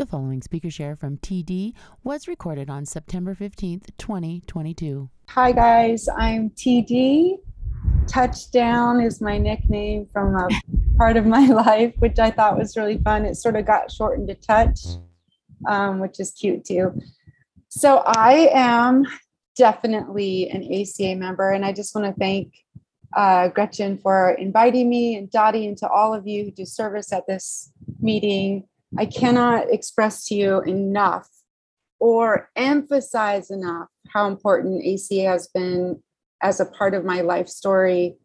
The following speaker share from TD was recorded on September 15th, 2022. Hi, guys. I'm TD. Touchdown is my nickname from a part of my life, which I thought was really fun. It sort of got shortened to touch, um, which is cute too. So I am definitely an ACA member, and I just want to thank uh, Gretchen for inviting me and Dottie and to all of you who do service at this meeting. I cannot express to you enough or emphasize enough how important ACA has been as a part of my life story.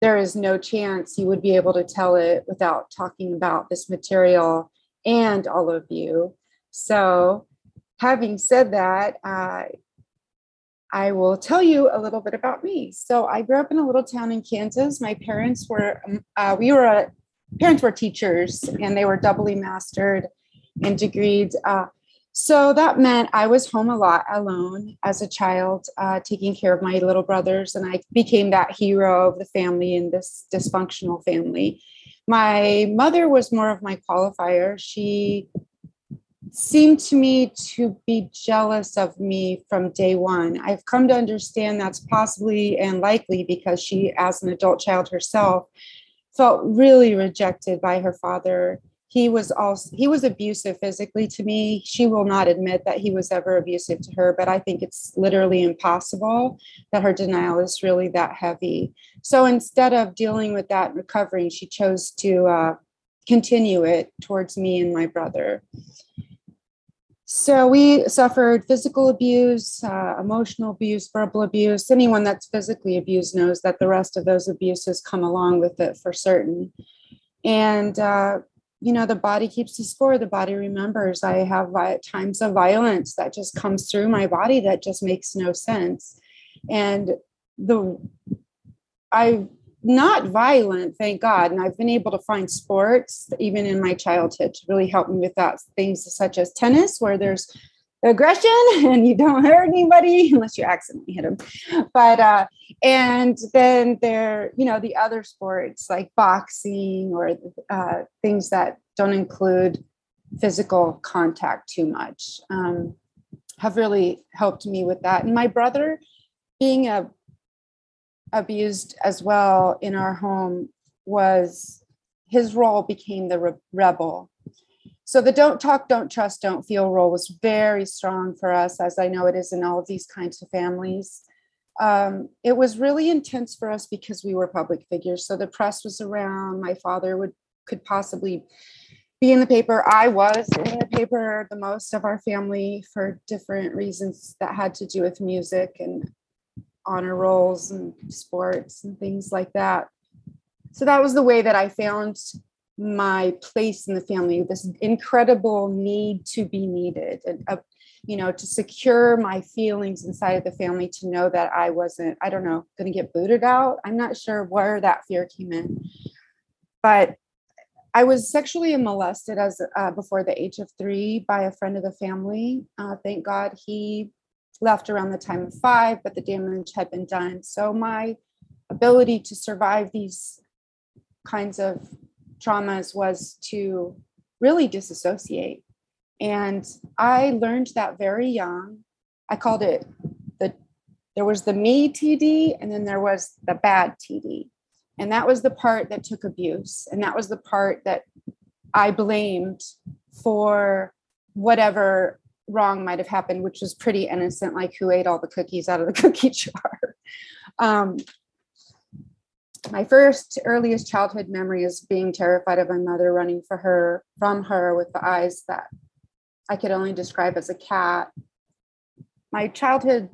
There is no chance you would be able to tell it without talking about this material and all of you. So, having said that, uh, I will tell you a little bit about me. So, I grew up in a little town in Kansas. My parents were, um, uh, we were a parents were teachers and they were doubly mastered and degrees. Uh, so that meant I was home a lot alone as a child, uh, taking care of my little brothers, and I became that hero of the family in this dysfunctional family. My mother was more of my qualifier. She seemed to me to be jealous of me from day one. I've come to understand that's possibly and likely because she, as an adult child herself, felt really rejected by her father. He was also he was abusive physically to me. She will not admit that he was ever abusive to her but i think it's literally impossible that her denial is really that heavy. So instead of dealing with that and recovering she chose to uh, continue it towards me and my brother so we suffered physical abuse, uh, emotional abuse, verbal abuse. Anyone that's physically abused knows that the rest of those abuses come along with it for certain. And uh, you know, the body keeps the score. The body remembers. I have times of violence that just comes through my body that just makes no sense. And the I not violent, thank God. And I've been able to find sports, even in my childhood, to really help me with that. Things such as tennis, where there's aggression and you don't hurt anybody unless you accidentally hit them. But, uh, and then there, you know, the other sports like boxing or uh, things that don't include physical contact too much um, have really helped me with that. And my brother, being a abused as well in our home was his role became the re- rebel. So the don't talk, don't trust, don't feel role was very strong for us, as I know it is in all of these kinds of families. Um, it was really intense for us because we were public figures. So the press was around. My father would could possibly be in the paper. I was in the paper the most of our family for different reasons that had to do with music and honor rolls and sports and things like that. So that was the way that I found my place in the family, this incredible need to be needed and, uh, you know, to secure my feelings inside of the family to know that I wasn't, I don't know, going to get booted out. I'm not sure where that fear came in. But I was sexually molested as uh, before the age of three by a friend of the family. Uh, thank God he left around the time of five, but the damage had been done. So my ability to survive these kinds of traumas was to really disassociate. And I learned that very young. I called it the there was the me TD and then there was the bad TD. And that was the part that took abuse. And that was the part that I blamed for whatever wrong might have happened, which was pretty innocent, like who ate all the cookies out of the cookie jar. Um, my first earliest childhood memory is being terrified of my mother running for her from her with the eyes that I could only describe as a cat. My childhood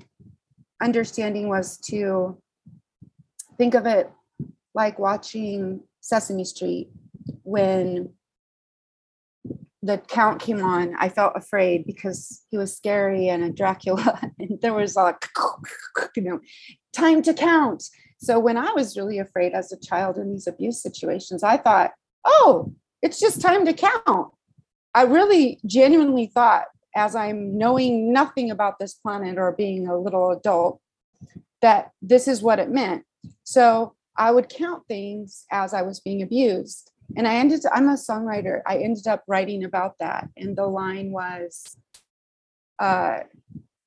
understanding was to think of it like watching Sesame Street when the count came on, I felt afraid because he was scary and a Dracula, and there was like, you know, time to count. So when I was really afraid as a child in these abuse situations, I thought, oh, it's just time to count. I really genuinely thought, as I'm knowing nothing about this planet or being a little adult, that this is what it meant. So I would count things as I was being abused. And I ended, I'm a songwriter. I ended up writing about that. And the line was, uh,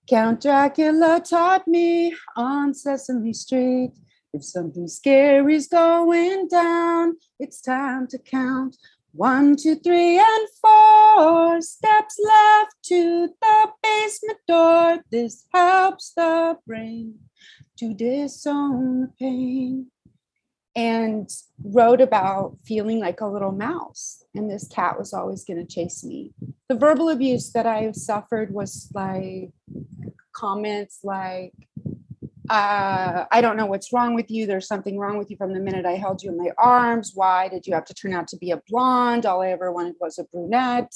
Count Dracula taught me on Sesame Street. If something scary's going down, it's time to count. One, two, three, and four steps left to the basement door. This helps the brain to disown the pain. And wrote about feeling like a little mouse, and this cat was always going to chase me. The verbal abuse that I suffered was like comments like, uh, I don't know what's wrong with you. There's something wrong with you from the minute I held you in my arms. Why did you have to turn out to be a blonde? All I ever wanted was a brunette.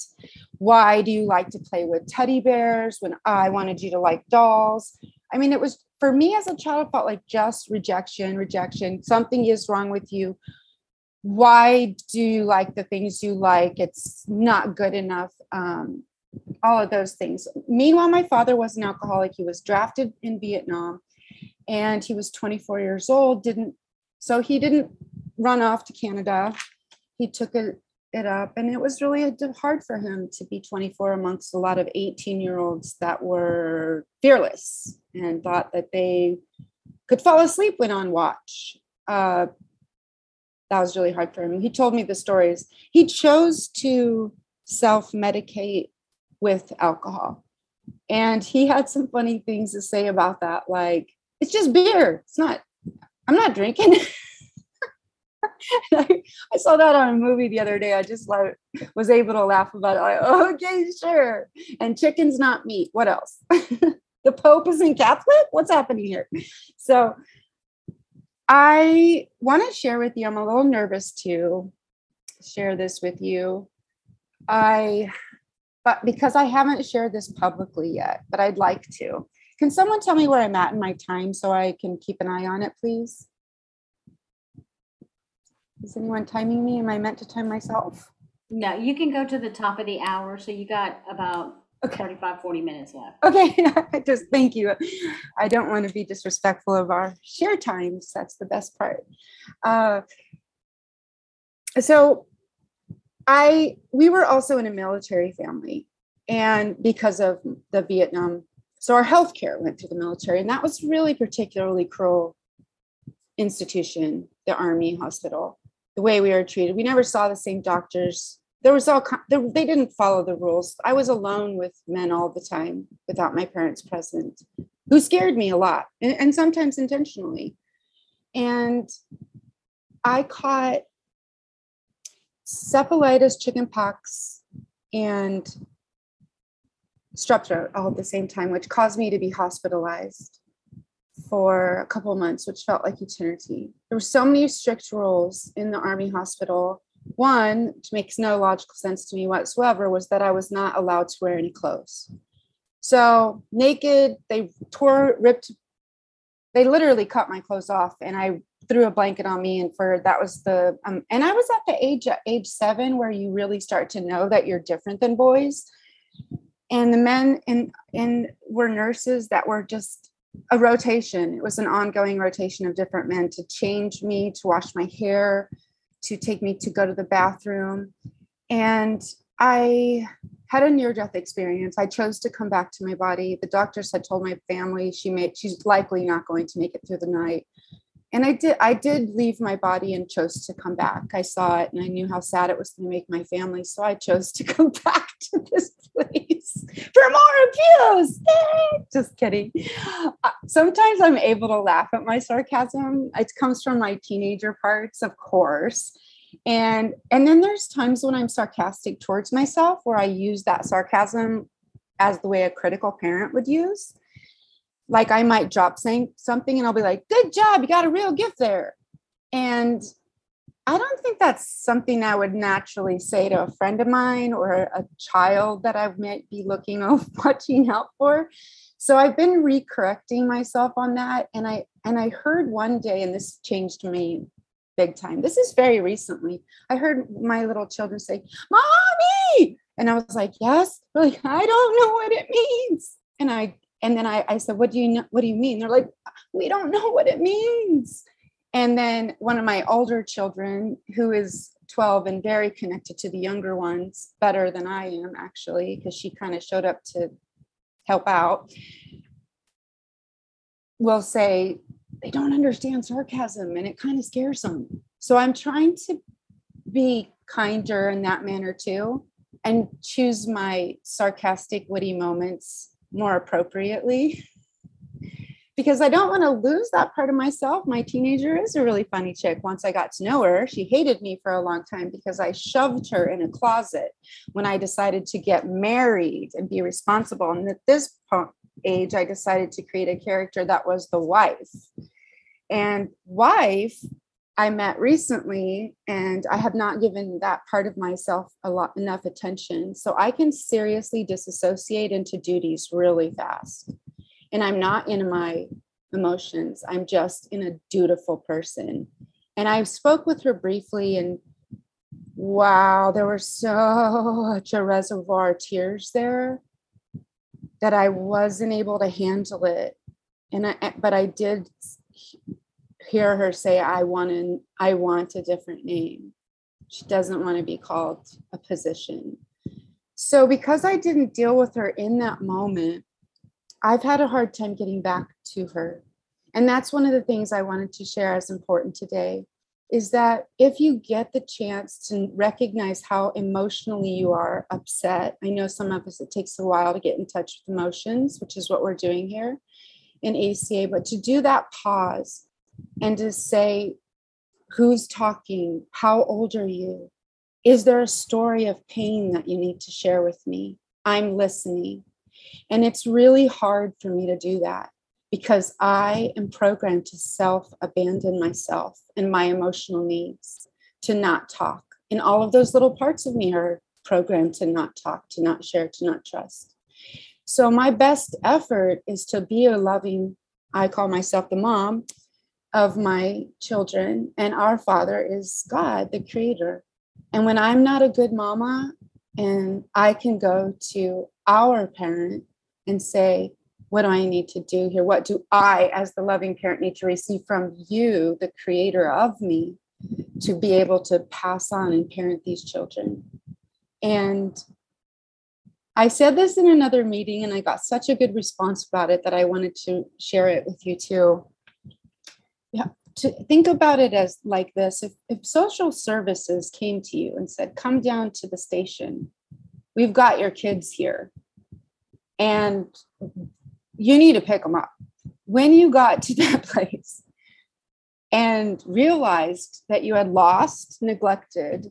Why do you like to play with teddy bears when I wanted you to like dolls? I mean, it was for me as a child, it felt like just rejection, rejection. Something is wrong with you. Why do you like the things you like? It's not good enough. Um, all of those things. Meanwhile, my father was an alcoholic. He was drafted in Vietnam and he was 24 years old didn't so he didn't run off to canada he took it, it up and it was really hard for him to be 24 amongst a lot of 18 year olds that were fearless and thought that they could fall asleep when on watch uh, that was really hard for him he told me the stories he chose to self-medicate with alcohol and he had some funny things to say about that like it's just beer. It's not, I'm not drinking. I, saw that on a movie the other day. I just was able to laugh about it. Like, okay, sure. And chicken's not meat. What else? the Pope isn't Catholic? What's happening here? So I want to share with you, I'm a little nervous to share this with you. I but because I haven't shared this publicly yet, but I'd like to. Can someone tell me where I'm at in my time so I can keep an eye on it, please? Is anyone timing me? Am I meant to time myself? No, you can go to the top of the hour, so you got about Okay. 35, 40 minutes left. Okay, just thank you. I don't want to be disrespectful of our share times. That's the best part. Uh, so I we were also in a military family, and because of the Vietnam so our healthcare went through the military, and that was really particularly cruel institution, the army hospital. The way we were treated, we never saw the same doctors. There was all they didn't follow the rules. I was alone with men all the time without my parents present, who scared me a lot, and, and sometimes intentionally. And I caught cephalitis, chickenpox, and strep throat all at the same time, which caused me to be hospitalized for a couple months, which felt like eternity. There were so many strict rules in the Army hospital. One, which makes no logical sense to me whatsoever, was that I was not allowed to wear any clothes. So, naked, they tore, ripped, they literally cut my clothes off, and I threw a blanket on me. And for that was the, um, and I was at the age, age seven where you really start to know that you're different than boys and the men in in were nurses that were just a rotation. It was an ongoing rotation of different men to change me to wash my hair to take me to go to the bathroom. And i had a near death experience. I chose to come back to my body. The doctors had told my family she made she's likely not going to make it through the night and i did i did leave my body and chose to come back. I saw it and i knew how sad it was going to make my family so i chose to come back to this place for more abuse. Just kidding. Uh, sometimes i'm able to laugh at my sarcasm. It comes from my teenager parts of course. And and then there's times when i'm sarcastic towards myself where i use that sarcasm as the way a critical parent would use like I might drop saying something and I'll be like, good job, you got a real gift there. And I don't think that's something I would naturally say to a friend of mine or a child that I might be looking or watching out for. So I've been recorrecting myself on that. And I and I heard one day, and this changed me big time. This is very recently. I heard my little children say, Mommy. And I was like, Yes. They're like, I don't know what it means. And I and then I, I said, What do you know? What do you mean? They're like, We don't know what it means. And then one of my older children, who is 12 and very connected to the younger ones, better than I am actually, because she kind of showed up to help out, will say, they don't understand sarcasm and it kind of scares them. So I'm trying to be kinder in that manner too and choose my sarcastic, witty moments more appropriately because I don't want to lose that part of myself. My teenager is a really funny chick. Once I got to know her, she hated me for a long time because I shoved her in a closet when I decided to get married and be responsible. And at this age, I decided to create a character that was the wife. And wife, I met recently, and I have not given that part of myself a lot enough attention. So I can seriously disassociate into duties really fast and I'm not in my emotions. I'm just in a dutiful person. And I spoke with her briefly and wow, there was such a reservoir of tears there that I wasn't able to handle it. And I but I did hear her say, I want an, I want a different name. She doesn't want to be called a position. So because I didn't deal with her in that moment, I've had a hard time getting back to her. And that's one of the things I wanted to share as important today is that if you get the chance to recognize how emotionally you are upset, I know some of us, it takes a while to get in touch with emotions, which is what we're doing here in ACA, but to do that pause and to say, who's talking? How old are you? Is there a story of pain that you need to share with me? I'm listening. And it's really hard for me to do that because I am programmed to self abandon myself and my emotional needs, to not talk. And all of those little parts of me are programmed to not talk, to not share, to not trust. So, my best effort is to be a loving, I call myself the mom of my children, and our father is God, the creator. And when I'm not a good mama, and I can go to our parent and say, What do I need to do here? What do I, as the loving parent, need to receive from you, the creator of me, to be able to pass on and parent these children? And I said this in another meeting and I got such a good response about it that I wanted to share it with you too. To think about it as like this if, if social services came to you and said, Come down to the station, we've got your kids here and you need to pick them up. When you got to that place and realized that you had lost, neglected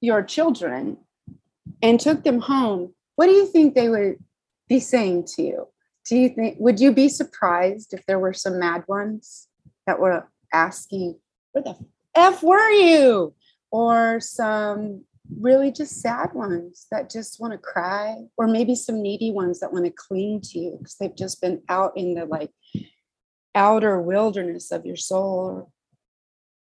your children and took them home, what do you think they would be saying to you? Do you think, would you be surprised if there were some mad ones that were asking, Where the F were you? Or some really just sad ones that just want to cry, or maybe some needy ones that want to cling to you because they've just been out in the like outer wilderness of your soul,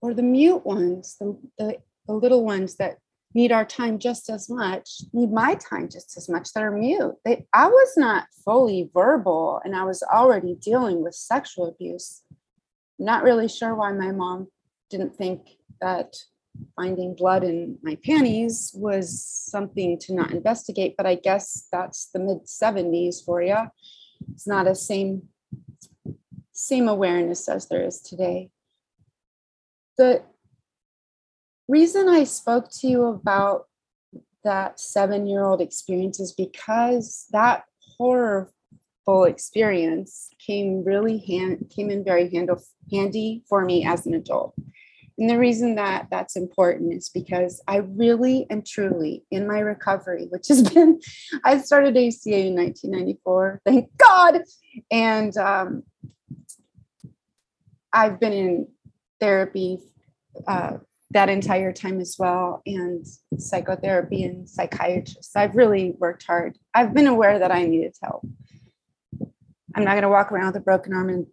or, the mute ones, the, the, the little ones that need our time just as much, need my time just as much that are mute. They, I was not fully verbal and I was already dealing with sexual abuse. Not really sure why my mom didn't think that finding blood in my panties was something to not investigate, but I guess that's the mid 70s for you. It's not a same same awareness as there is today. The reason I spoke to you about that seven year old experience is because that horrible experience came really hand, came in very handle, handy for me as an adult. And the reason that that's important is because I really and truly, in my recovery, which has been, I started ACA in 1994, thank God. And um, I've been in therapy uh, that entire time as well and psychotherapy and psychiatrists. I've really worked hard. I've been aware that I needed help. I'm not going to walk around with a broken arm and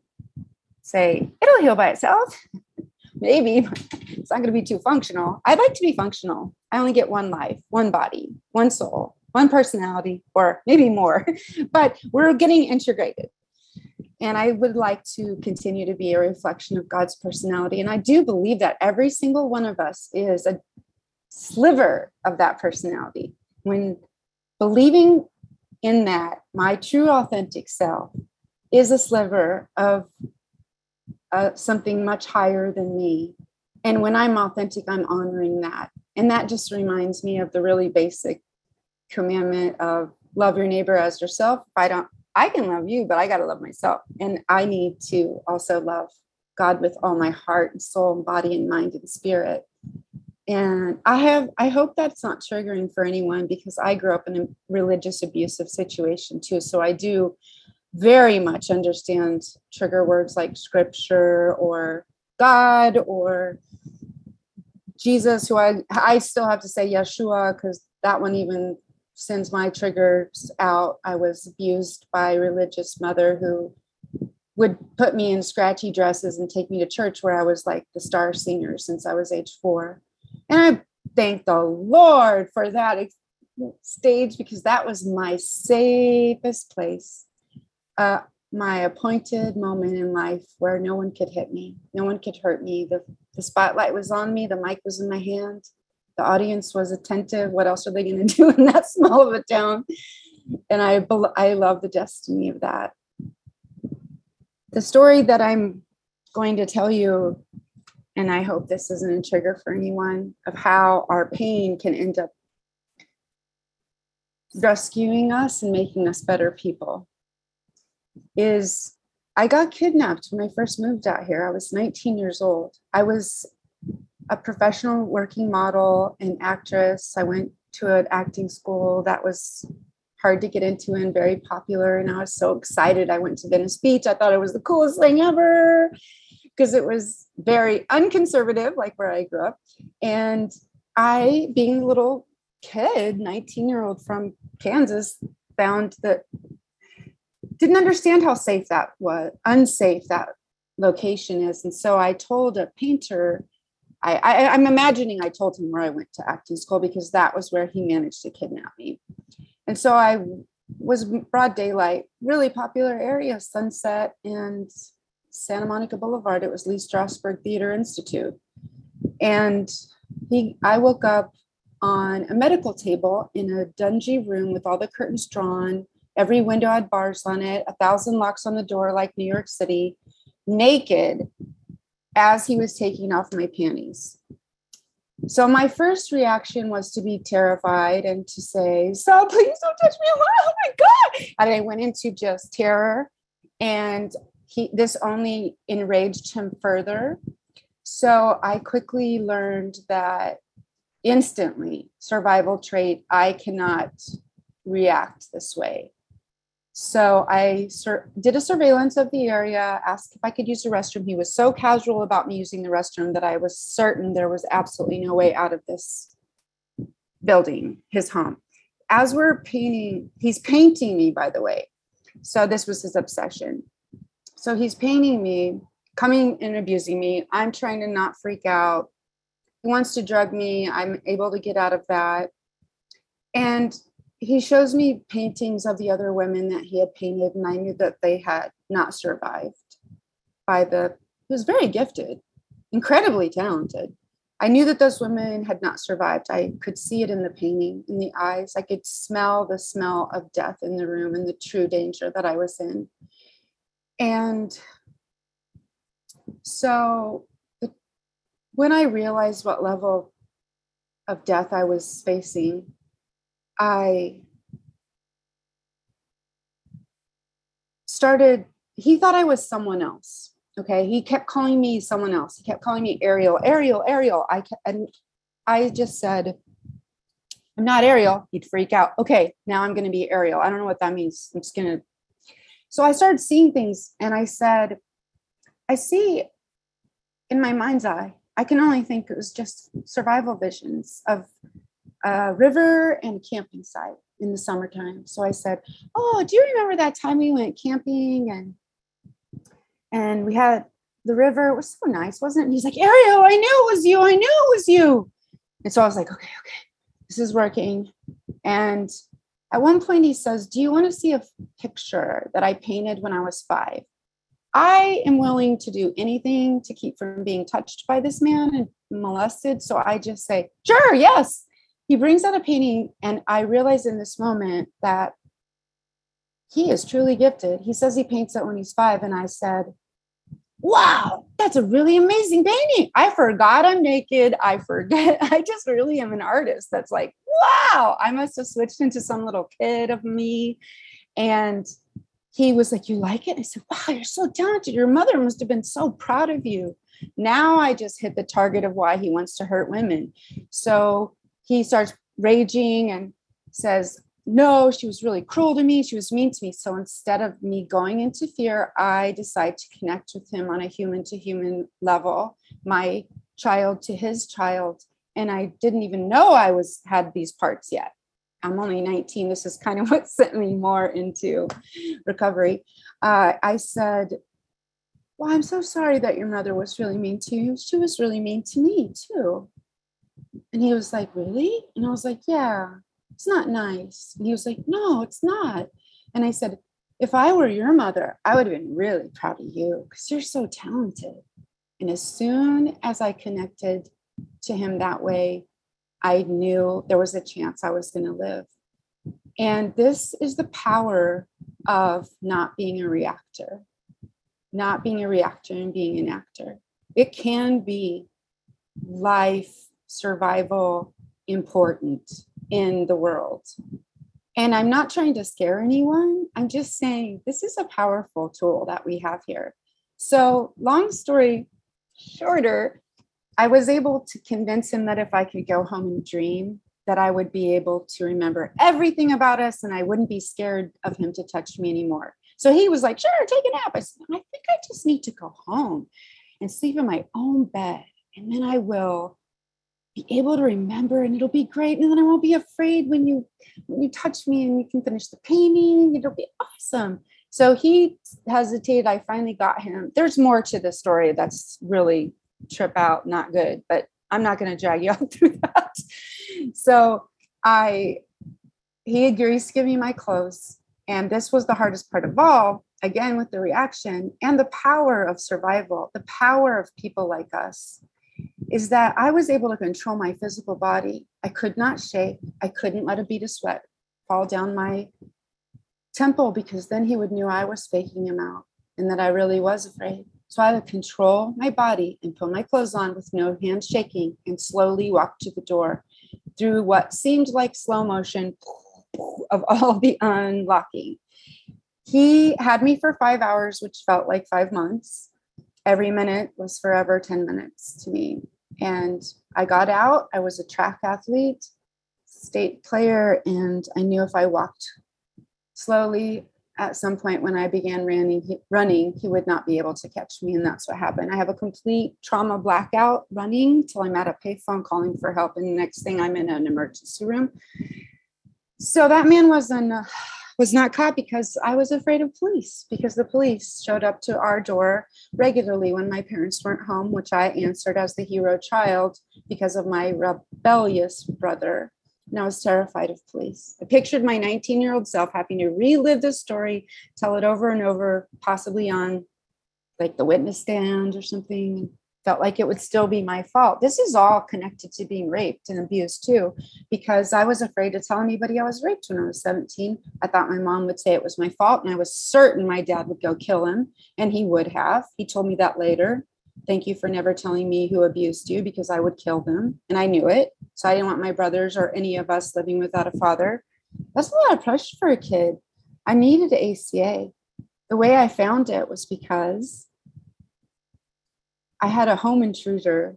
say it'll heal by itself. Maybe it's not going to be too functional. I'd like to be functional. I only get one life, one body, one soul, one personality, or maybe more, but we're getting integrated. And I would like to continue to be a reflection of God's personality. And I do believe that every single one of us is a sliver of that personality. When believing in that, my true authentic self is a sliver of uh, something much higher than me. And when I'm authentic, I'm honoring that. And that just reminds me of the really basic commandment of love your neighbor as yourself. I don't I can love you, but I got to love myself. And I need to also love God with all my heart and soul and body and mind and spirit. And I have, I hope that's not triggering for anyone because I grew up in a religious abusive situation too. So I do very much understand trigger words like scripture or God or Jesus, who I, I still have to say Yeshua because that one even sends my triggers out. I was abused by a religious mother who would put me in scratchy dresses and take me to church where I was like the star singer since I was age four. And I thank the Lord for that stage because that was my safest place, uh, my appointed moment in life where no one could hit me, no one could hurt me. The, the spotlight was on me, the mic was in my hand the audience was attentive. What else are they going to do in that small of a town? And I, I love the destiny of that. The story that I'm going to tell you, and I hope this isn't a trigger for anyone, of how our pain can end up rescuing us and making us better people, is I got kidnapped when I first moved out here. I was 19 years old. I was a professional working model and actress. I went to an acting school that was hard to get into and very popular. And I was so excited. I went to Venice Beach. I thought it was the coolest thing ever because it was very unconservative, like where I grew up. And I, being a little kid, 19 year old from Kansas, found that didn't understand how safe that was, unsafe that location is. And so I told a painter I, I am imagining I told him where I went to acting school because that was where he managed to kidnap me. And so I was broad daylight, really popular area, Sunset and Santa Monica Boulevard. It was Lee Strasberg Theater Institute. And he I woke up on a medical table in a dungy room with all the curtains drawn. Every window had bars on it, a thousand locks on the door, like New York City, naked as he was taking off my panties. So my first reaction was to be terrified and to say, "So please don't touch me! Oh my god!" And I went into just terror, and he this only enraged him further. So I quickly learned that instantly survival trait. I cannot react this way. So I sur- did a surveillance of the area, asked if I could use the restroom. He was so casual about me using the restroom that I was certain there was absolutely no way out of this building, his home. As we're painting, he's painting me, by the way. So this was his obsession. So he's painting me, coming and abusing me. I'm trying to not freak out. He wants to drug me. I'm able to get out of that. And he shows me paintings of the other women that he had painted, and I knew that they had not survived by the, he was very gifted, incredibly talented. I knew that those women had not survived. I could see it in the painting, in the eyes. I could smell the smell of death in the room and the true danger that I was in. And so when I realized what level of death I was facing, I started, he thought I was someone else. Okay. He kept calling me someone else. He kept calling me Ariel, Ariel, Ariel. I kept, and I just said, I'm not Ariel. He'd freak out. Okay, now I'm going to be Ariel. I don't know what that means. I'm just going to. So I started seeing things and I said, I see in my mind's eye, I can only think it was just survival visions of a river and camping site in the summertime. So I said, "Oh, do you remember that time we went camping and and we had the river? It was so nice, wasn't it?" And he's like, "Ariel, I knew it was you. I knew it was you." And so I was like, "Okay, okay, this is working." And at one point, he says, Do you want to see a picture that I painted when I was five? I am willing to do anything to keep from being touched by this man and molested. So I just say, Sure, yes. He brings out a painting, and I realize in this moment that he is truly gifted. He says he paints it when he's five. And I said, wow, that's a really amazing painting. I forgot I'm naked. I forget. I just really am an artist that's like, wow, I must have switched into some little kid of me. And he was like, You like it? I said, Wow, you're so talented. Your mother must have been so proud of you. Now I just hit the target of why he wants to hurt women. So he starts raging and says, no, she was really cruel to me. She was mean to me. So instead of me going into fear, I decide to connect with him on a human to human level, my child to his child. And I didn't even know I was had these parts yet. I'm only 19. This is kind of what sent me more into recovery. Uh, I said, Well, I'm so sorry that your mother was really mean to you. She was really mean to me too. And he was like, Really? And I was like, Yeah it's not nice. And he was like, no, it's not. And I said, if I were your mother, I would have been really proud of you because you're so talented. And as soon as I connected to him that way, I knew there was a chance I was going to live. And this is the power of not being a reactor, not being a reactor and being an actor. It can be life, survival, important in the world. And I'm not trying to scare anyone. I'm just saying this is a powerful tool that we have here. So, long story shorter, I was able to convince him that if I could go home and dream, that I would be able to remember everything about us and I wouldn't be scared of him to touch me anymore. So he was like, sure, take a nap. I said, I think I just need to go home and sleep in my own bed. And then I will be able to remember and it'll be great. And then i won't be afraid when you when you touch me and you can finish the painting. It'll be awesome. So he hesitated. I finally got him. There's more to the story that's really trip out not good but i'm not going to drag you all through that. So i he agrees to give me my clothes. And this was the hardest part of all again with the reaction and the power of survival the power of people like us is that I was able to control my physical body. I could not shake. I couldn't let a bead of sweat fall down my temple because then he would knew I was faking him out and that I really was afraid. So I would control my body and put my clothes on with no hands shaking and slowly walk to the door through what seemed like slow motion of all the unlocking. He had me for five hours, which felt like five months. Every minute was forever 10 minutes to me. And I got out, I was a track athlete, state player, and I knew if I walked slowly at some point when I began running, he, running, he would not be able to catch me. And that's what happened. I have a complete trauma blackout running till I'm at a payphone calling for help. And the next thing I'm in an emergency room. So that man was an, was not caught because I was afraid of police because the police showed up to our door regularly when my parents weren't home, which I answered as the hero child because of my rebellious brother. And I was terrified of police. I pictured my 19 year old self having to relive this story, tell it over and over, possibly on like the witness stand or something, felt like it would still be my fault. This is all connected to being raped and abused too, because I was afraid to tell anybody I was raped when I was 17. I thought my mom would say it was my fault, and I was certain my dad would go kill him, and he would have. He told me that later. Thank you for never telling me who abused you because I would kill them. And I knew it. So I didn't want my brothers or any of us living without a father. That's a lot of pressure for a kid. I needed ACA. The way I found it was because I had a home intruder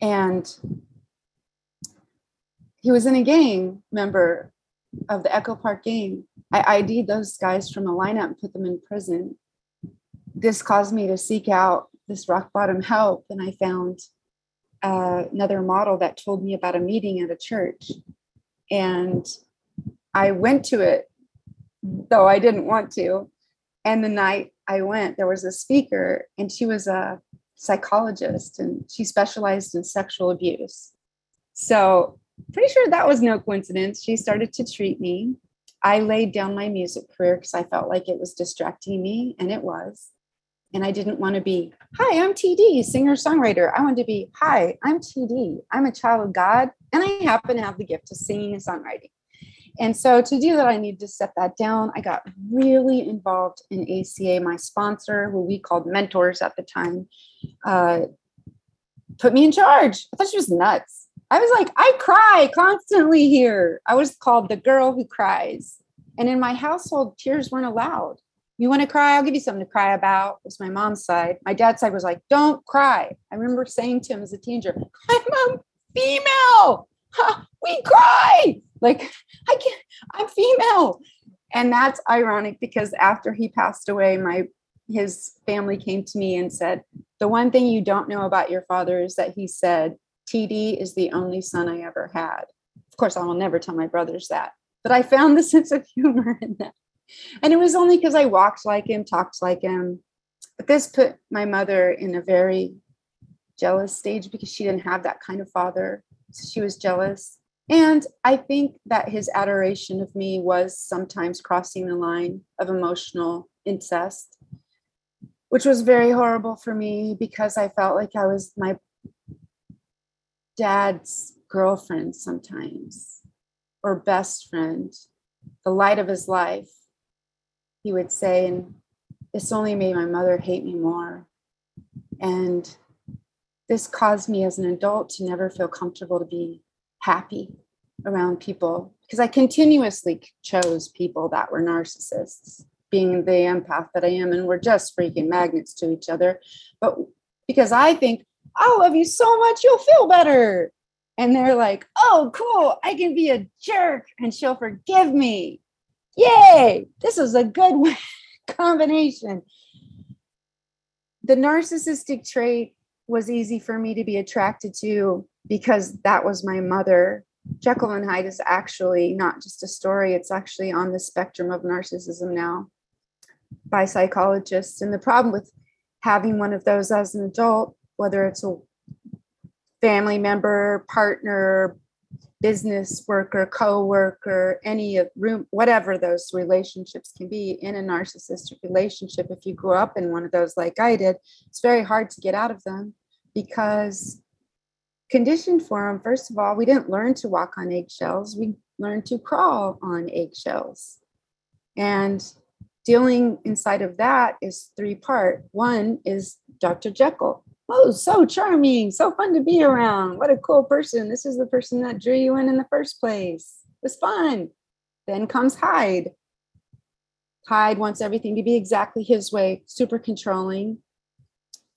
and he was in a gang member of the Echo Park gang. I ID'd those guys from a lineup and put them in prison. This caused me to seek out this rock bottom help, and I found uh, another model that told me about a meeting at a church. And I went to it, though I didn't want to. And the night I went, there was a speaker, and she was a psychologist and she specialized in sexual abuse. So, pretty sure that was no coincidence. She started to treat me. I laid down my music career because I felt like it was distracting me, and it was. And I didn't want to be, hi, I'm TD, singer songwriter. I wanted to be, hi, I'm TD. I'm a child of God, and I happen to have the gift of singing and songwriting. And so to do that, I needed to set that down. I got really involved in ACA. My sponsor, who we called mentors at the time, uh, put me in charge. I thought she was nuts. I was like, I cry constantly here. I was called the girl who cries. And in my household, tears weren't allowed. You want to cry? I'll give you something to cry about. It was my mom's side. My dad's side was like, don't cry. I remember saying to him as a teenager, I'm a female. We cry. Like, I can't, I'm female. And that's ironic because after he passed away, my his family came to me and said, The one thing you don't know about your father is that he said, TD is the only son I ever had. Of course, I will never tell my brothers that, but I found the sense of humor in that. And it was only because I walked like him, talked like him. But this put my mother in a very jealous stage because she didn't have that kind of father. So she was jealous. And I think that his adoration of me was sometimes crossing the line of emotional incest, which was very horrible for me because I felt like I was my dad's girlfriend sometimes, or best friend, the light of his life. He would say, and this only made my mother hate me more. And this caused me as an adult to never feel comfortable to be happy around people because I continuously chose people that were narcissists, being the empath that I am, and we're just freaking magnets to each other. But because I think, I love you so much, you'll feel better. And they're like, oh, cool, I can be a jerk and she'll forgive me. Yay, this is a good combination. The narcissistic trait was easy for me to be attracted to because that was my mother. Jekyll and Hyde is actually not just a story, it's actually on the spectrum of narcissism now by psychologists. And the problem with having one of those as an adult, whether it's a family member, partner, business worker, co-worker, any of room, whatever those relationships can be in a narcissistic relationship. If you grew up in one of those like I did, it's very hard to get out of them because conditioned for them, first of all, we didn't learn to walk on eggshells. We learned to crawl on eggshells. And dealing inside of that is three part. One is Dr. Jekyll. Oh, so charming, so fun to be around. What a cool person. This is the person that drew you in in the first place. It was fun. Then comes Hyde. Hyde wants everything to be exactly his way, super controlling.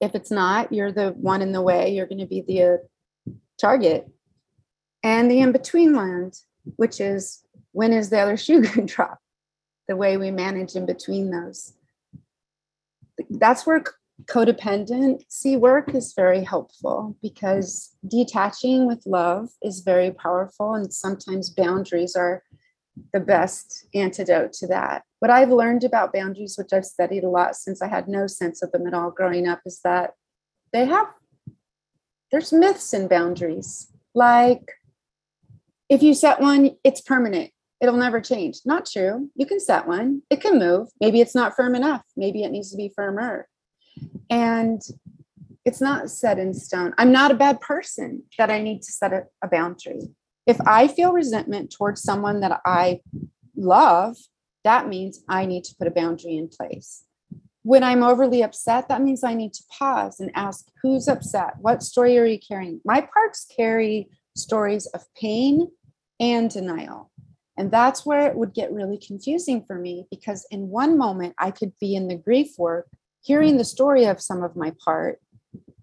If it's not, you're the one in the way. You're going to be the uh, target. And the in between land, which is when is the other shoe going to drop? The way we manage in between those. That's where codependency work is very helpful because detaching with love is very powerful and sometimes boundaries are the best antidote to that what i've learned about boundaries which i've studied a lot since i had no sense of them at all growing up is that they have there's myths in boundaries. Like if you set one it's permanent. It'll never change. Not true. You can set one. It can move. Maybe it's not firm enough. Maybe it needs to be firmer. And it's not set in stone. I'm not a bad person that I need to set a, a boundary. If I feel resentment towards someone that I love, that means I need to put a boundary in place. When I'm overly upset, that means I need to pause and ask who's upset? What story are you carrying? My parts carry stories of pain and denial. And that's where it would get really confusing for me because in one moment I could be in the grief work hearing the story of some of my part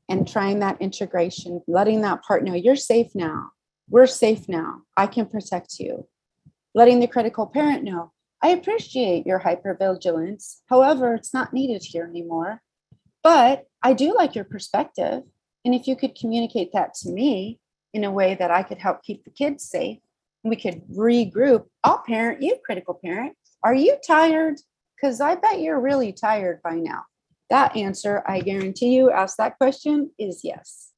and trying that integration, letting that part know you're safe now. We're safe now. I can protect you. Letting the critical parent know, I appreciate your hypervigilance. However, it's not needed here anymore. But I do like your perspective. And if you could communicate that to me in a way that I could help keep the kids safe, we could regroup. I'll parent you, critical parent. Are you tired? Because I bet you're really tired by now. That answer, I guarantee you, ask that question is yes.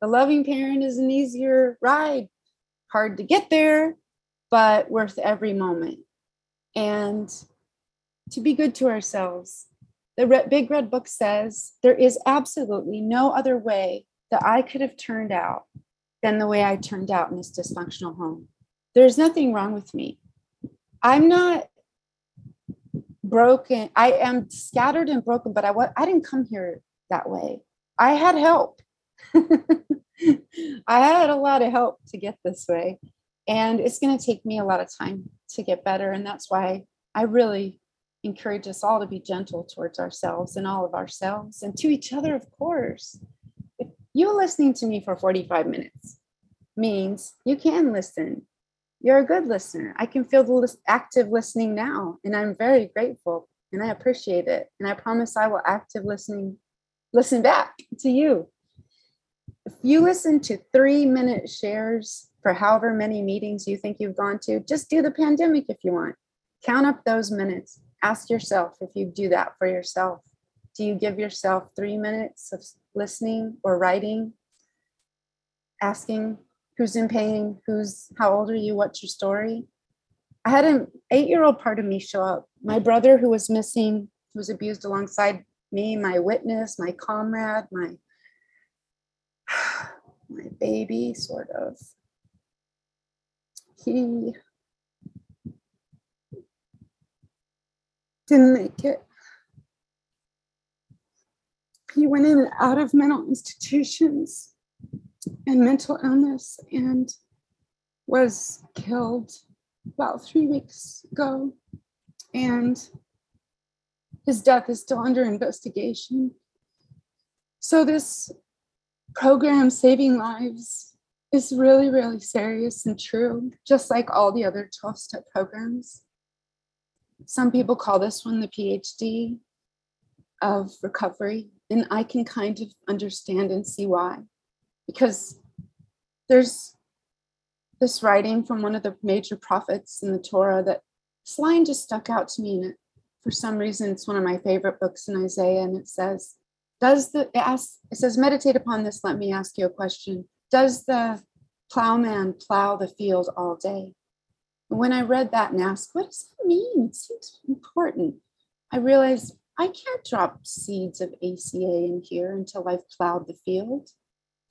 The loving parent is an easier ride, hard to get there, but worth every moment. And to be good to ourselves. The Big Red Book says there is absolutely no other way that I could have turned out than the way I turned out in this dysfunctional home. There's nothing wrong with me. I'm not broken. I am scattered and broken, but I, I didn't come here that way. I had help. I had a lot of help to get this way. And it's going to take me a lot of time to get better. And that's why I really encourage us all to be gentle towards ourselves and all of ourselves and to each other, of course. If you listening to me for 45 minutes means you can listen. You're a good listener. I can feel the active listening now, and I'm very grateful and I appreciate it. And I promise I will active listening listen back to you. If you listen to three minute shares for however many meetings you think you've gone to, just do the pandemic if you want. Count up those minutes ask yourself if you do that for yourself. Do you give yourself three minutes of listening or writing, asking who's in pain, who's how old are you, what's your story? I had an eight-year-old part of me show up. My brother who was missing, who was abused alongside me, my witness, my comrade, my my baby, sort of. He didn't make it. He went in and out of mental institutions and mental illness and was killed about three weeks ago. And his death is still under investigation. So, this program, Saving Lives, is really, really serious and true, just like all the other 12 step programs. Some people call this one the PhD of recovery. And I can kind of understand and see why. Because there's this writing from one of the major prophets in the Torah that this line just stuck out to me. And it, for some reason, it's one of my favorite books in Isaiah. And it says, Does the, it, asks, it says, meditate upon this. Let me ask you a question. Does the plowman plow the field all day? when I read that and asked, what does that mean? It seems important. I realized I can't drop seeds of ACA in here until I've plowed the field.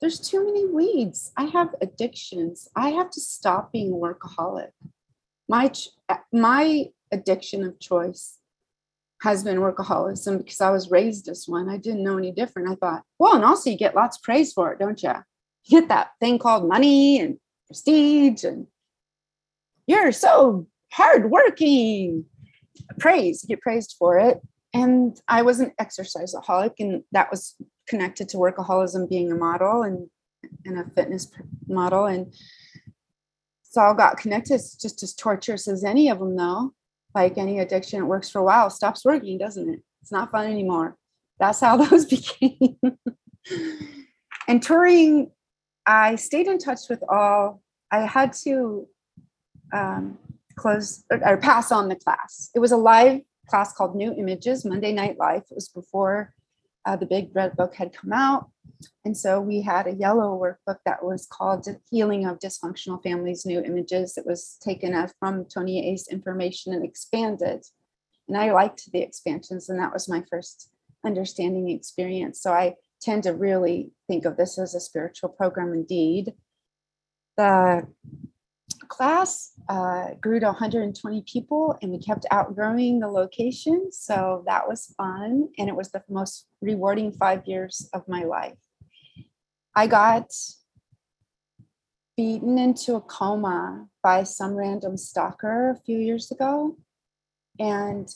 There's too many weeds. I have addictions. I have to stop being a workaholic. My, my addiction of choice has been workaholism because I was raised as one. I didn't know any different. I thought, well, and also you get lots of praise for it, don't you? Get that thing called money and prestige and you're so hardworking. Praise, get praised for it. And I was an exerciseaholic, and that was connected to workaholism being a model and, and a fitness model. And it's all got connected. It's just as torturous as any of them, though. Like any addiction, it works for a while, stops working, doesn't it? It's not fun anymore. That's how those became. and touring, I stayed in touch with all. I had to um, close or, or pass on the class. It was a live class called New Images, Monday Night Life. It was before uh, the big red book had come out. And so we had a yellow workbook that was called Healing of Dysfunctional Families New Images. It was taken from Tony A's information and expanded. And I liked the expansions, and that was my first understanding experience. So I tend to really think of this as a spiritual program indeed. The class uh, grew to 120 people and we kept outgrowing the location. So that was fun. And it was the most rewarding five years of my life. I got beaten into a coma by some random stalker a few years ago. And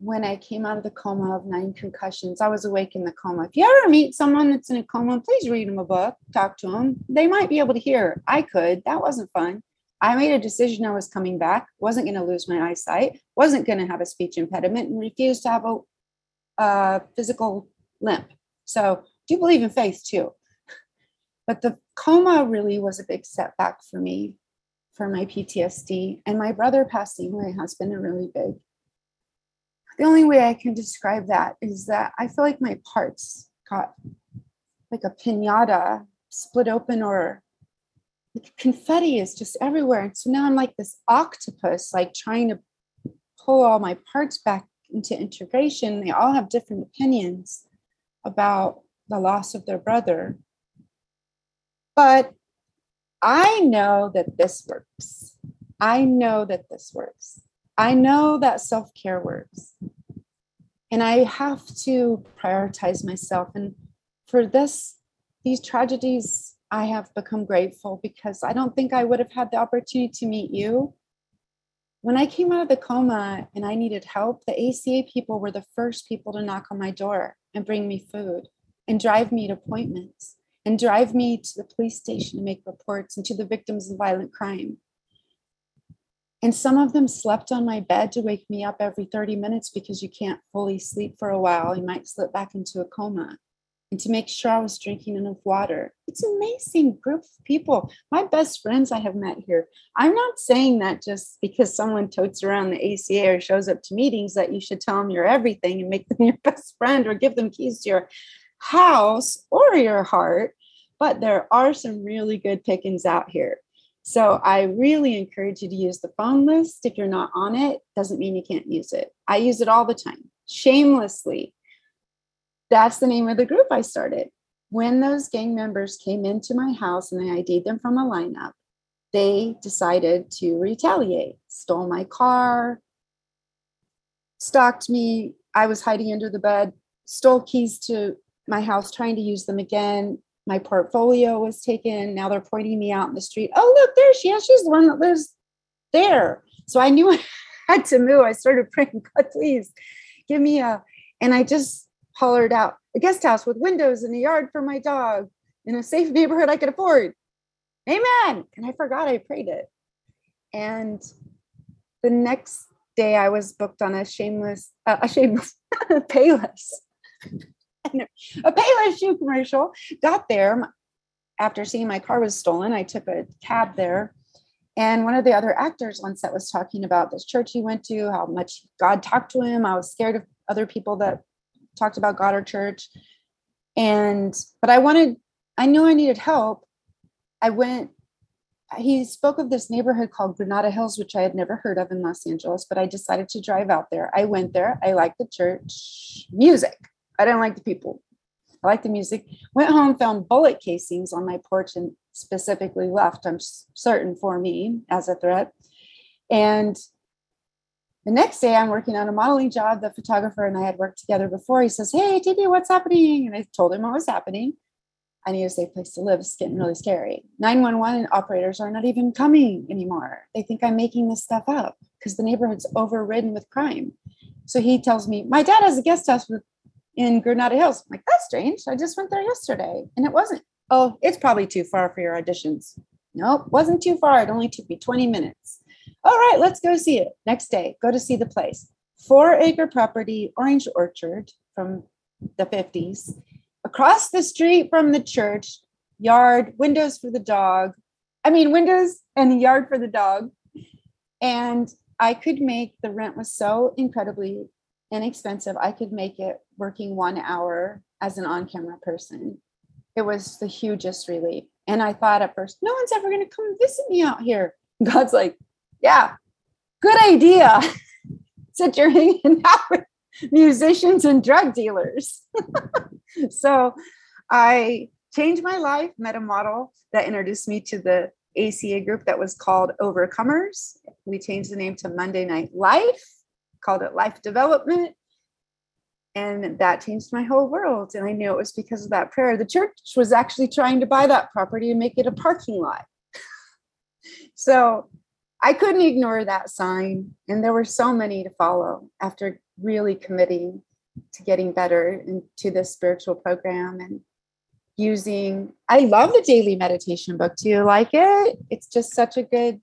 when I came out of the coma of nine concussions, I was awake in the coma. If you ever meet someone that's in a coma, please read them a book, talk to them. They might be able to hear. I could. That wasn't fun. I made a decision I was coming back, wasn't going to lose my eyesight, wasn't going to have a speech impediment, and refused to have a, physical limp. So, do believe in faith too. But the coma really was a big setback for me for my PTSD. And my brother passing my husband, a really big. The only way I can describe that is that I feel like my parts got like a pinata split open or like confetti is just everywhere. And so now I'm like this octopus, like trying to pull all my parts back into integration. They all have different opinions about the loss of their brother. But I know that this works. I know that this works. I know that self care works. And I have to prioritize myself. And for this, these tragedies, I have become grateful because I don't think I would have had the opportunity to meet you. When I came out of the coma and I needed help, the ACA people were the first people to knock on my door and bring me food and drive me to appointments and drive me to the police station to make reports and to the victims of violent crime. And some of them slept on my bed to wake me up every 30 minutes because you can't fully sleep for a while. You might slip back into a coma. And to make sure I was drinking enough water. It's amazing group of people. My best friends I have met here. I'm not saying that just because someone totes around the ACA or shows up to meetings that you should tell them you're everything and make them your best friend or give them keys to your house or your heart but there are some really good pickings out here. So I really encourage you to use the phone list. If you're not on it, doesn't mean you can't use it. I use it all the time, shamelessly. That's the name of the group I started. When those gang members came into my house and I ID'd them from a lineup, they decided to retaliate, stole my car, stalked me. I was hiding under the bed, stole keys to my house, trying to use them again, my portfolio was taken. Now they're pointing me out in the street. Oh, look, there she is. She's the one that lives there. So I knew I had to move. I started praying, God, please give me a. And I just hollered out a guest house with windows and a yard for my dog in a safe neighborhood I could afford. Amen. And I forgot I prayed it. And the next day I was booked on a shameless, uh, a shameless, payless a Payless shoe commercial. Got there after seeing my car was stolen. I took a cab there. And one of the other actors on set was talking about this church he went to, how much God talked to him. I was scared of other people that talked about God or church. And, but I wanted, I knew I needed help. I went, he spoke of this neighborhood called Granada Hills, which I had never heard of in Los Angeles, but I decided to drive out there. I went there. I liked the church music. I didn't like the people. I like the music. Went home, found bullet casings on my porch, and specifically left, I'm certain for me as a threat. And the next day, I'm working on a modeling job. The photographer and I had worked together before. He says, Hey, Titi, what's happening? And I told him what was happening. I need a safe place to live. It's getting really scary. 911 operators are not even coming anymore. They think I'm making this stuff up because the neighborhood's overridden with crime. So he tells me, My dad has a guest house with in Granada Hills. I'm like, that's strange. I just went there yesterday and it wasn't. Oh, it's probably too far for your auditions. Nope, wasn't too far. It only took me 20 minutes. All right, let's go see it. Next day, go to see the place. Four acre property, orange orchard from the 50s. Across the street from the church, yard, windows for the dog. I mean, windows and a yard for the dog. And I could make the rent was so incredibly inexpensive. I could make it working one hour as an on camera person. It was the hugest relief. And I thought at first, no one's ever going to come visit me out here. God's like, yeah, good idea. Said you're hanging out with musicians and drug dealers. so I changed my life, met a model that introduced me to the ACA group that was called Overcomers. We changed the name to Monday Night Life called it life development. And that changed my whole world. And I knew it was because of that prayer. The church was actually trying to buy that property and make it a parking lot. so I couldn't ignore that sign. And there were so many to follow after really committing to getting better into this spiritual program and using I love the daily meditation book. Do you like it? It's just such a good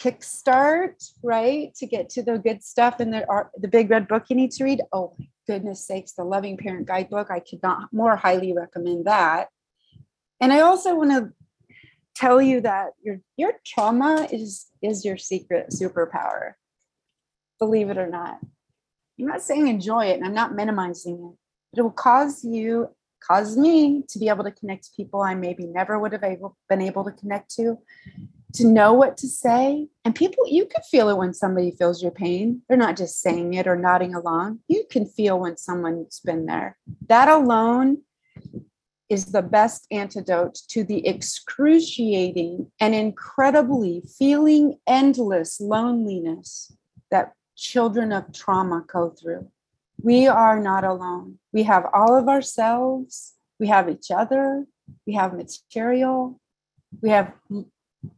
kickstart, right? To get to the good stuff in the art, the big red book you need to read. Oh my goodness sakes, the Loving Parent Guidebook. I could not more highly recommend that. And I also want to tell you that your your trauma is is your secret superpower. Believe it or not. I'm not saying enjoy it and I'm not minimizing it, but it will cause you, cause me to be able to connect to people I maybe never would have able, been able to connect to, to know what to say. And people, you can feel it when somebody feels your pain. They're not just saying it or nodding along. You can feel when someone's been there. That alone is the best antidote to the excruciating and incredibly feeling endless loneliness that children of trauma go through. We are not alone. We have all of ourselves, we have each other, we have material, we have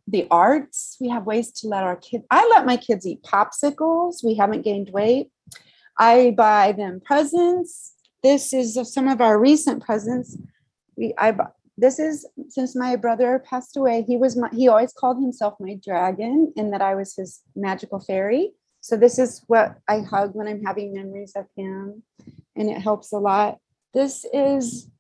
the arts, we have ways to let our kids. I let my kids eat popsicles. We haven't gained weight. I buy them presents. This is some of our recent presents. We I this is since my brother passed away. He was my he always called himself my dragon, and that I was his magical fairy. So this is what I hug when I'm having memories of him, and it helps a lot. This is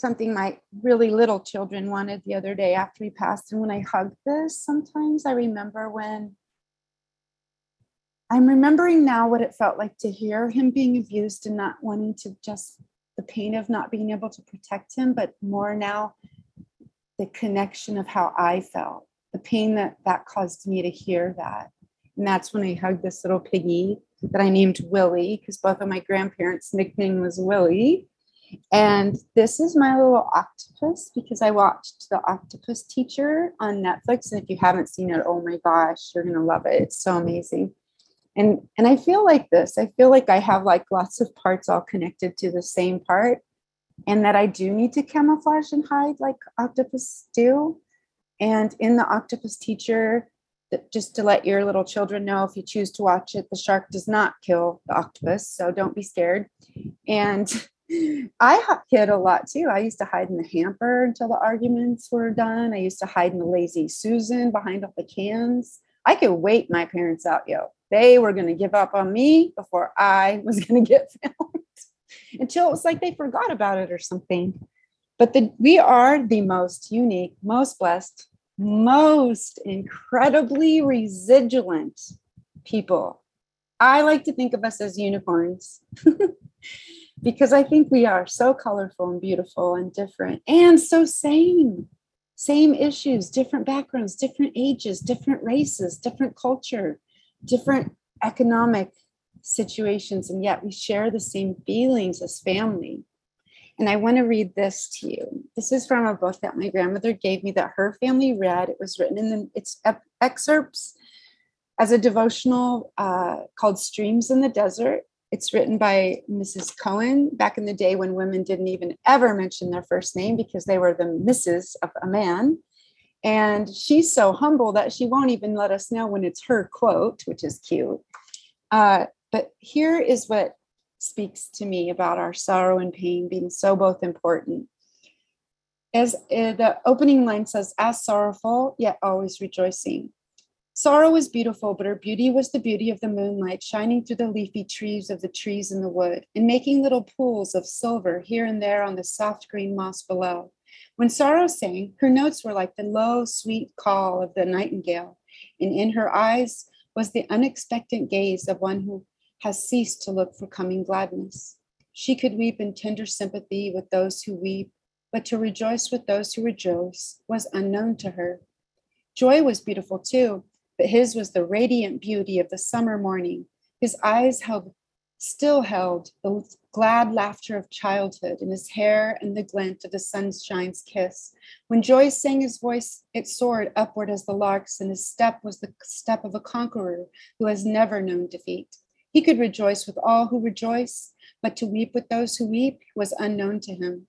something my really little children wanted the other day after he passed. And when I hug this, sometimes I remember when I'm remembering now what it felt like to hear him being abused and not wanting to just the pain of not being able to protect him, but more now the connection of how I felt, the pain that that caused me to hear that. And that's when I hugged this little piggy that I named Willie because both of my grandparents' nickname was Willie. And this is my little octopus because I watched The Octopus Teacher on Netflix. And if you haven't seen it, oh my gosh, you're going to love it. It's so amazing. And, and I feel like this I feel like I have like lots of parts all connected to the same part, and that I do need to camouflage and hide like octopus do. And in The Octopus Teacher, just to let your little children know if you choose to watch it, the shark does not kill the octopus, so don't be scared. And I hid a lot too. I used to hide in the hamper until the arguments were done. I used to hide in the lazy Susan behind all the cans. I could wait my parents out, yo. They were going to give up on me before I was going to get found until it was like they forgot about it or something. But the, we are the most unique, most blessed, most incredibly resilient people. I like to think of us as unicorns because I think we are so colorful and beautiful and different and so same. Same issues, different backgrounds, different ages, different races, different culture, different economic situations, and yet we share the same feelings as family. And I want to read this to you. This is from a book that my grandmother gave me that her family read. It was written in the, its excerpts as a devotional uh, called Streams in the Desert. It's written by Mrs. Cowman back in the day when women didn't even ever mention their first name because they were the Mrs. of a man. And she's so humble that she won't even let us know when it's her quote, which is cute. Uh, but here is what speaks to me about our sorrow and pain being so both important. As uh, the opening line says, as sorrowful, yet always rejoicing. Sorrow was beautiful, but her beauty was the beauty of the moonlight shining through the leafy trees of the trees in the wood and making little pools of silver here and there on the soft green moss below. When sorrow sang, her notes were like the low, sweet call of the nightingale, and in her eyes was the unexpected gaze of one who has ceased to look for coming gladness. She could weep in tender sympathy with those who weep, but to rejoice with those who rejoice was unknown to her. Joy was beautiful too, but his was the radiant beauty of the summer morning. His eyes held still held the glad laughter of childhood in his hair and the glint of the sunshine's kiss. When joy sang his voice, it soared upward as the lark's, and his step was the step of a conqueror who has never known defeat. He could rejoice with all who rejoice, but to weep with those who weep was unknown to him.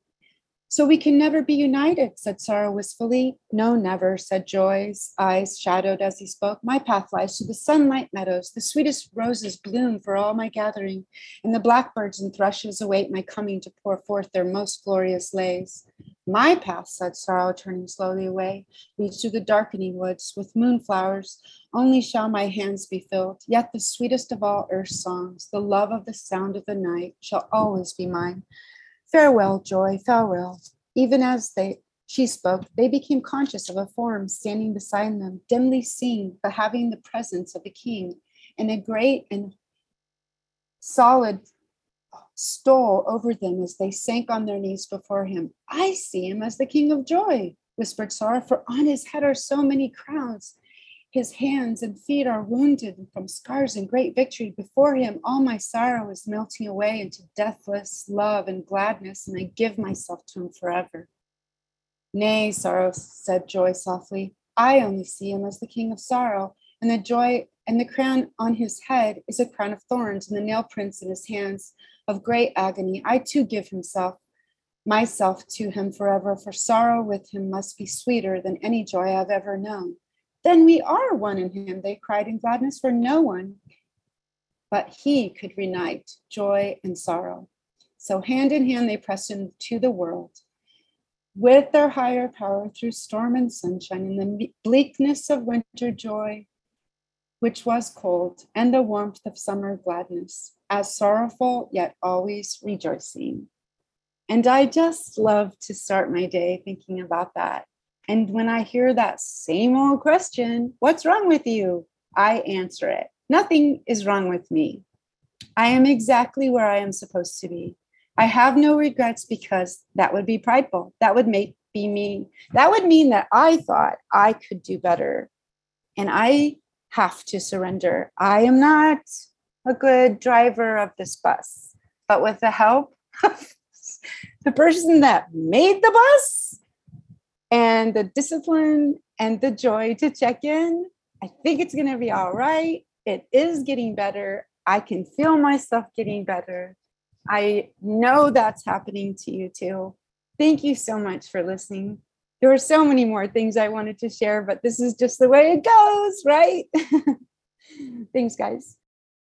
So we can never be united, said sorrow wistfully. No, never, said Joy's eyes shadowed as he spoke. My path lies to the sunlight meadows. The sweetest roses bloom for all my gathering, and the blackbirds and thrushes await my coming to pour forth their most glorious lays. My path, said sorrow, turning slowly away, leads to the darkening woods with moonflowers. Only shall my hands be filled, yet the sweetest of all earth's songs, the love of the sound of the night, shall always be mine. Farewell, joy, farewell. Even as they She spoke. They became conscious of a form standing beside them, dimly seen, but having the presence of a king. And a great and solid stole over them as they sank on their knees before him. I see him as the king of joy, whispered sorrow, for on his head are so many crowns. His hands and feet are wounded from scars and great victory. Before him, all my sorrow is melting away into deathless love and gladness, and I give myself to him forever. Nay, sorrow, said joy softly. I only see him as the king of sorrow, and the joy and the crown on his head is a crown of thorns, and the nail prints in his hands of great agony. I too give himself, myself to him forever, for sorrow with him must be sweeter than any joy I've ever known. Then we are one in him, they cried in gladness, for no one but he could reunite joy and sorrow. So hand in hand they pressed into the world with their higher power through storm and sunshine in the bleakness of winter joy, which was cold, and the warmth of summer gladness, as sorrowful yet always rejoicing. And I just love to start my day thinking about that. And when I hear that same old question, what's wrong with you? I answer it. Nothing is wrong with me. I am exactly where I am supposed to be. I have no regrets because that would be prideful. That would make be me. That would mean that I thought I could do better. And I have to surrender. I am not a good driver of this bus, but with the help of the person that made the bus and the discipline and the joy to check in, I think it's going to be all right it is getting better. I can feel myself getting better. I know that's happening to you too. Thank you so much for listening. There were so many more things I wanted to share, but this is just the way it goes, right? Thanks, guys.